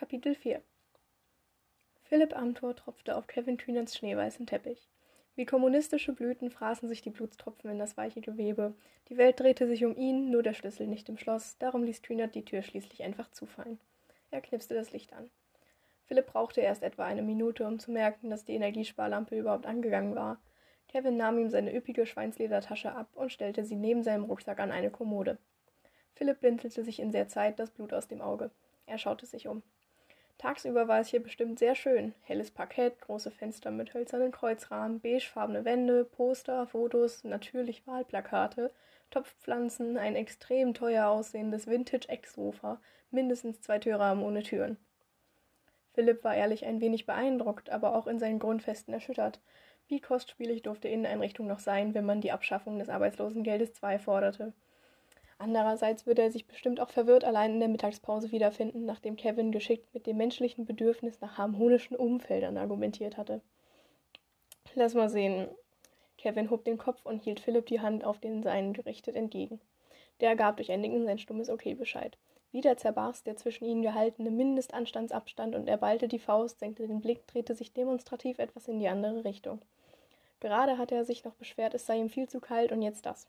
Kapitel 4 Philipp Amthor tropfte auf Kevin Kühnerts schneeweißen Teppich. Wie kommunistische Blüten fraßen sich die Blutstropfen in das weiche Gewebe. Die Welt drehte sich um ihn, nur der Schlüssel nicht im Schloss. Darum ließ Kühnert die Tür schließlich einfach zufallen. Er knipste das Licht an. Philipp brauchte erst etwa eine Minute, um zu merken, dass die Energiesparlampe überhaupt angegangen war. Kevin nahm ihm seine üppige Schweinsledertasche ab und stellte sie neben seinem Rucksack an eine Kommode. Philipp blinzelte sich in der Zeit das Blut aus dem Auge. Er schaute sich um. Tagsüber war es hier bestimmt sehr schön. Helles Parkett, große Fenster mit hölzernen Kreuzrahmen, beigefarbene Wände, Poster, Fotos, natürlich Wahlplakate, Topfpflanzen, ein extrem teuer aussehendes Vintage-Ecksofa, mindestens zwei Türrahmen ohne Türen. Philipp war ehrlich ein wenig beeindruckt, aber auch in seinen Grundfesten erschüttert. Wie kostspielig durfte Inneneinrichtung noch sein, wenn man die Abschaffung des Arbeitslosengeldes II forderte? Andererseits würde er sich bestimmt auch verwirrt allein in der Mittagspause wiederfinden, nachdem Kevin geschickt mit dem menschlichen Bedürfnis nach harmonischen Umfeldern argumentiert hatte. Lass mal sehen. Kevin hob den Kopf und hielt Philipp die Hand auf den seinen gerichtet entgegen. Der gab durch ein sein stummes Okay Bescheid. Wieder zerbarst der zwischen ihnen gehaltene Mindestanstandsabstand und er ballte die Faust, senkte den Blick, drehte sich demonstrativ etwas in die andere Richtung. Gerade hatte er sich noch beschwert, es sei ihm viel zu kalt und jetzt das.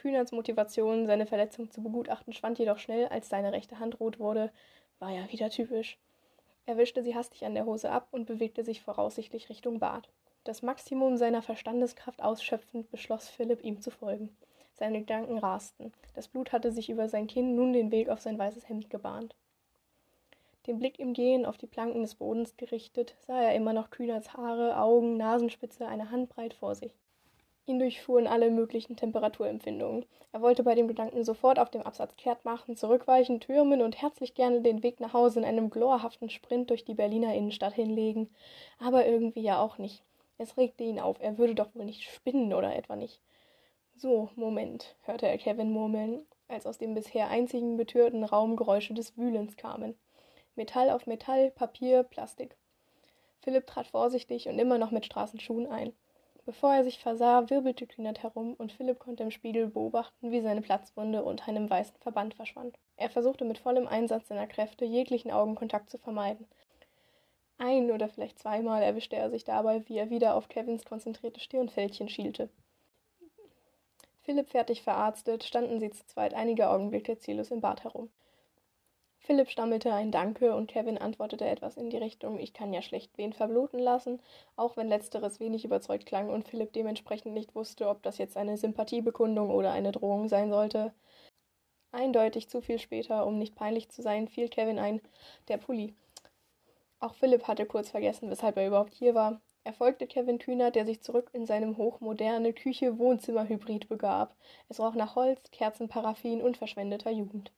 Kühnerts Motivation, seine Verletzung zu begutachten, schwand jedoch schnell, als seine rechte Hand rot wurde. War ja wieder typisch. Er wischte sie hastig an der Hose ab und bewegte sich voraussichtlich Richtung Bad. Das Maximum seiner Verstandeskraft ausschöpfend beschloss Philipp, ihm zu folgen. Seine Gedanken rasten. Das Blut hatte sich über sein Kinn nun den Weg auf sein weißes Hemd gebahnt. Den Blick im Gehen auf die Planken des Bodens gerichtet, sah er immer noch Kühnerts Haare, Augen, Nasenspitze eine Handbreit vor sich. Ihn durchfuhren alle möglichen Temperaturempfindungen. Er wollte bei dem Gedanken sofort auf dem Absatz kehrt machen, zurückweichen, türmen und herzlich gerne den Weg nach Hause in einem glorhaften Sprint durch die Berliner Innenstadt hinlegen. Aber irgendwie ja auch nicht. Es regte ihn auf, er würde doch wohl nicht spinnen oder etwa nicht. So, Moment, hörte er Kevin murmeln, als aus dem bisher einzigen betörten Raum Geräusche des Wühlens kamen. Metall auf Metall, Papier, Plastik. Philipp trat vorsichtig und immer noch mit Straßenschuhen ein. Bevor er sich versah, wirbelte Kühnert herum und Philipp konnte im Spiegel beobachten, wie seine Platzwunde unter einem weißen Verband verschwand. Er versuchte mit vollem Einsatz seiner Kräfte, jeglichen Augenkontakt zu vermeiden. Ein oder vielleicht zweimal erwischte er sich dabei, wie er wieder auf Kevins konzentrierte Stirnfältchen schielte. Philipp fertig verarztet, standen sie zu zweit einige Augenblicke ziellos im Bad herum. Philipp stammelte ein Danke und Kevin antwortete etwas in die Richtung, ich kann ja schlecht wen verbluten lassen, auch wenn letzteres wenig überzeugt klang und Philipp dementsprechend nicht wusste, ob das jetzt eine Sympathiebekundung oder eine Drohung sein sollte. Eindeutig zu viel später, um nicht peinlich zu sein, fiel Kevin ein, der Pulli. Auch Philipp hatte kurz vergessen, weshalb er überhaupt hier war. Er folgte Kevin Kühner, der sich zurück in seinem hochmoderne Küche-Wohnzimmer-Hybrid begab. Es roch nach Holz, Kerzen, Paraffin und verschwendeter Jugend.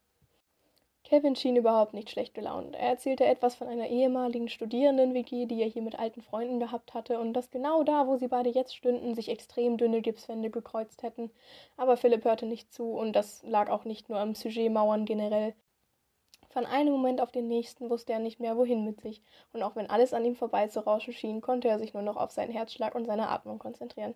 Kevin schien überhaupt nicht schlecht gelaunt. Er erzählte etwas von einer ehemaligen Studierenden-WG, die er hier mit alten Freunden gehabt hatte und dass genau da, wo sie beide jetzt stünden, sich extrem dünne Gipswände gekreuzt hätten. Aber Philipp hörte nicht zu und das lag auch nicht nur am Sujet-Mauern generell. Von einem Moment auf den nächsten wusste er nicht mehr, wohin mit sich, und auch wenn alles an ihm vorbeizurauschen schien, konnte er sich nur noch auf seinen Herzschlag und seine Atmung konzentrieren.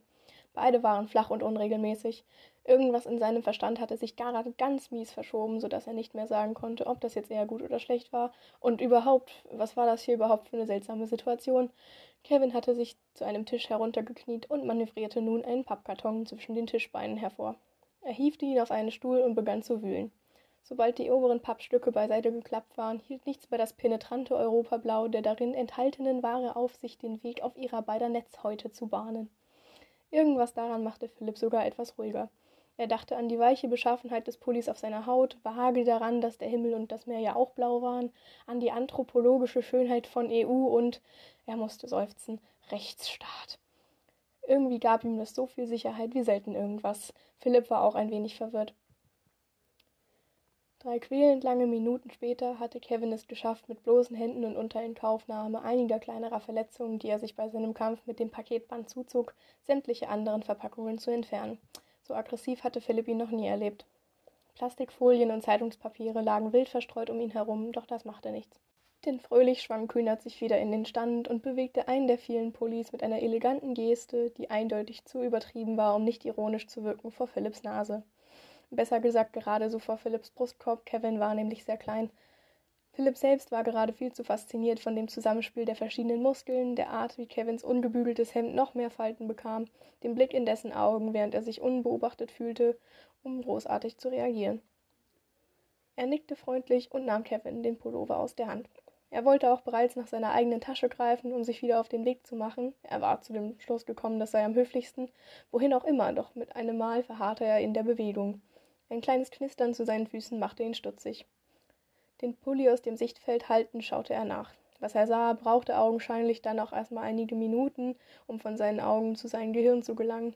Beide waren flach und unregelmäßig. Irgendwas in seinem Verstand hatte sich gerade ganz mies verschoben, so dass er nicht mehr sagen konnte, ob das jetzt eher gut oder schlecht war. Und überhaupt, was war das hier überhaupt für eine seltsame Situation? Kevin hatte sich zu einem Tisch heruntergekniet und manövrierte nun einen Pappkarton zwischen den Tischbeinen hervor. Er hiefte ihn auf einen Stuhl und begann zu wühlen. Sobald die oberen Pappstücke beiseite geklappt waren, hielt nichts mehr das penetrante Europablau der darin enthaltenen Ware auf, sich den Weg auf ihrer beider Netzhäute zu bahnen. Irgendwas daran machte Philipp sogar etwas ruhiger. Er dachte an die weiche Beschaffenheit des Pullis auf seiner Haut, vage daran, dass der Himmel und das Meer ja auch blau waren, an die anthropologische Schönheit von EU und, er musste seufzen, Rechtsstaat. Irgendwie gab ihm das so viel Sicherheit wie selten irgendwas. Philipp war auch ein wenig verwirrt. Drei quälend lange Minuten später hatte Kevin es geschafft, mit bloßen Händen und unter Inkaufnahme einiger kleinerer Verletzungen, die er sich bei seinem Kampf mit dem Paketband zuzog, sämtliche anderen Verpackungen zu entfernen. So aggressiv hatte Philipp ihn noch nie erlebt. Plastikfolien und Zeitungspapiere lagen wild verstreut um ihn herum, doch das machte nichts. Denn fröhlich schwang Kühnert sich wieder in den Stand und bewegte einen der vielen Pullis mit einer eleganten Geste, die eindeutig zu übertrieben war, um nicht ironisch zu wirken, vor Philipps Nase. Besser gesagt, gerade so vor Philipps Brustkorb. Kevin war nämlich sehr klein. Philipp selbst war gerade viel zu fasziniert von dem Zusammenspiel der verschiedenen Muskeln, der Art, wie Kevins ungebügeltes Hemd noch mehr Falten bekam, dem Blick in dessen Augen, während er sich unbeobachtet fühlte, um großartig zu reagieren. Er nickte freundlich und nahm Kevin den Pullover aus der Hand. Er wollte auch bereits nach seiner eigenen Tasche greifen, um sich wieder auf den Weg zu machen. Er war zu dem Schluss gekommen, das sei am höflichsten, wohin auch immer, doch mit einem Mal verharrte er in der Bewegung. Ein kleines Knistern zu seinen Füßen machte ihn stutzig. Den Pulli aus dem Sichtfeld haltend schaute er nach. Was er sah, brauchte augenscheinlich dann auch erstmal einige Minuten, um von seinen Augen zu seinem Gehirn zu gelangen.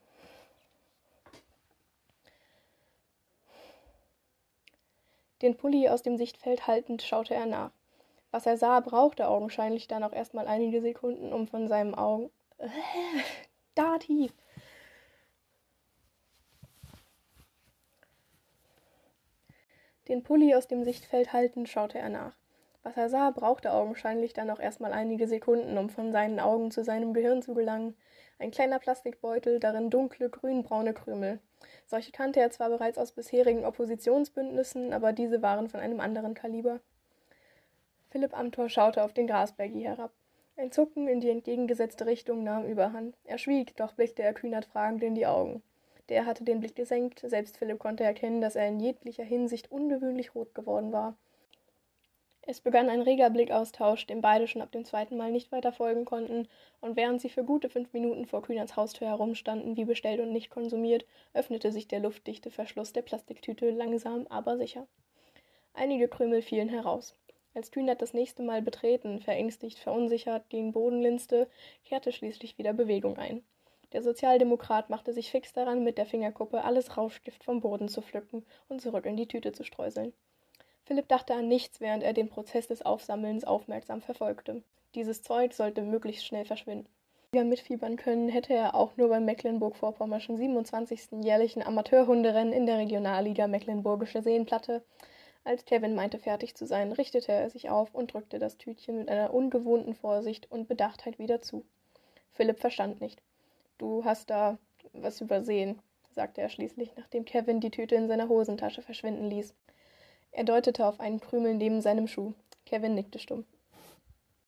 Den Pulli aus dem Sichtfeld haltend schaute er nach. Was er sah, brauchte augenscheinlich dann auch erstmal einige Sekunden, um von seinen Augen. Äh, da tief. Den Pulli aus dem Sichtfeld haltend, schaute er nach. Was er sah, brauchte augenscheinlich dann auch erstmal einige Sekunden, um von seinen Augen zu seinem Gehirn zu gelangen. Ein kleiner Plastikbeutel, darin dunkle, grünbraune Krümel. Solche kannte er zwar bereits aus bisherigen Oppositionsbündnissen, aber diese waren von einem anderen Kaliber. Philipp Amthor schaute auf den Grasbergi herab. Ein Zucken in die entgegengesetzte Richtung nahm überhand. Er schwieg, doch blickte er kühnert fragend in die Augen. Der hatte den Blick gesenkt, selbst Philipp konnte erkennen, dass er in jeglicher Hinsicht ungewöhnlich rot geworden war. Es begann ein reger Blickaustausch, dem beide schon ab dem zweiten Mal nicht weiter folgen konnten, und während sie für gute fünf Minuten vor Kühnerts Haustür herumstanden, wie bestellt und nicht konsumiert, öffnete sich der luftdichte Verschluss der Plastiktüte langsam, aber sicher. Einige Krümel fielen heraus. Als Kühnert das nächste Mal betreten, verängstigt, verunsichert, den Boden linste, kehrte schließlich wieder Bewegung ein. Der Sozialdemokrat machte sich fix daran, mit der Fingerkuppe alles Rauschgift vom Boden zu pflücken und zurück in die Tüte zu streuseln. Philipp dachte an nichts, während er den Prozess des Aufsammelns aufmerksam verfolgte. Dieses Zeug sollte möglichst schnell verschwinden. Wieder mitfiebern können hätte er auch nur beim Mecklenburg-Vorpommerschen 27. jährlichen Amateurhunderennen in der Regionalliga Mecklenburgische Seenplatte. Als Kevin meinte, fertig zu sein, richtete er sich auf und drückte das Tütchen mit einer ungewohnten Vorsicht und Bedachtheit wieder zu. Philipp verstand nicht. Du hast da was übersehen, sagte er schließlich, nachdem Kevin die Tüte in seiner Hosentasche verschwinden ließ. Er deutete auf einen Krümel neben seinem Schuh. Kevin nickte stumm.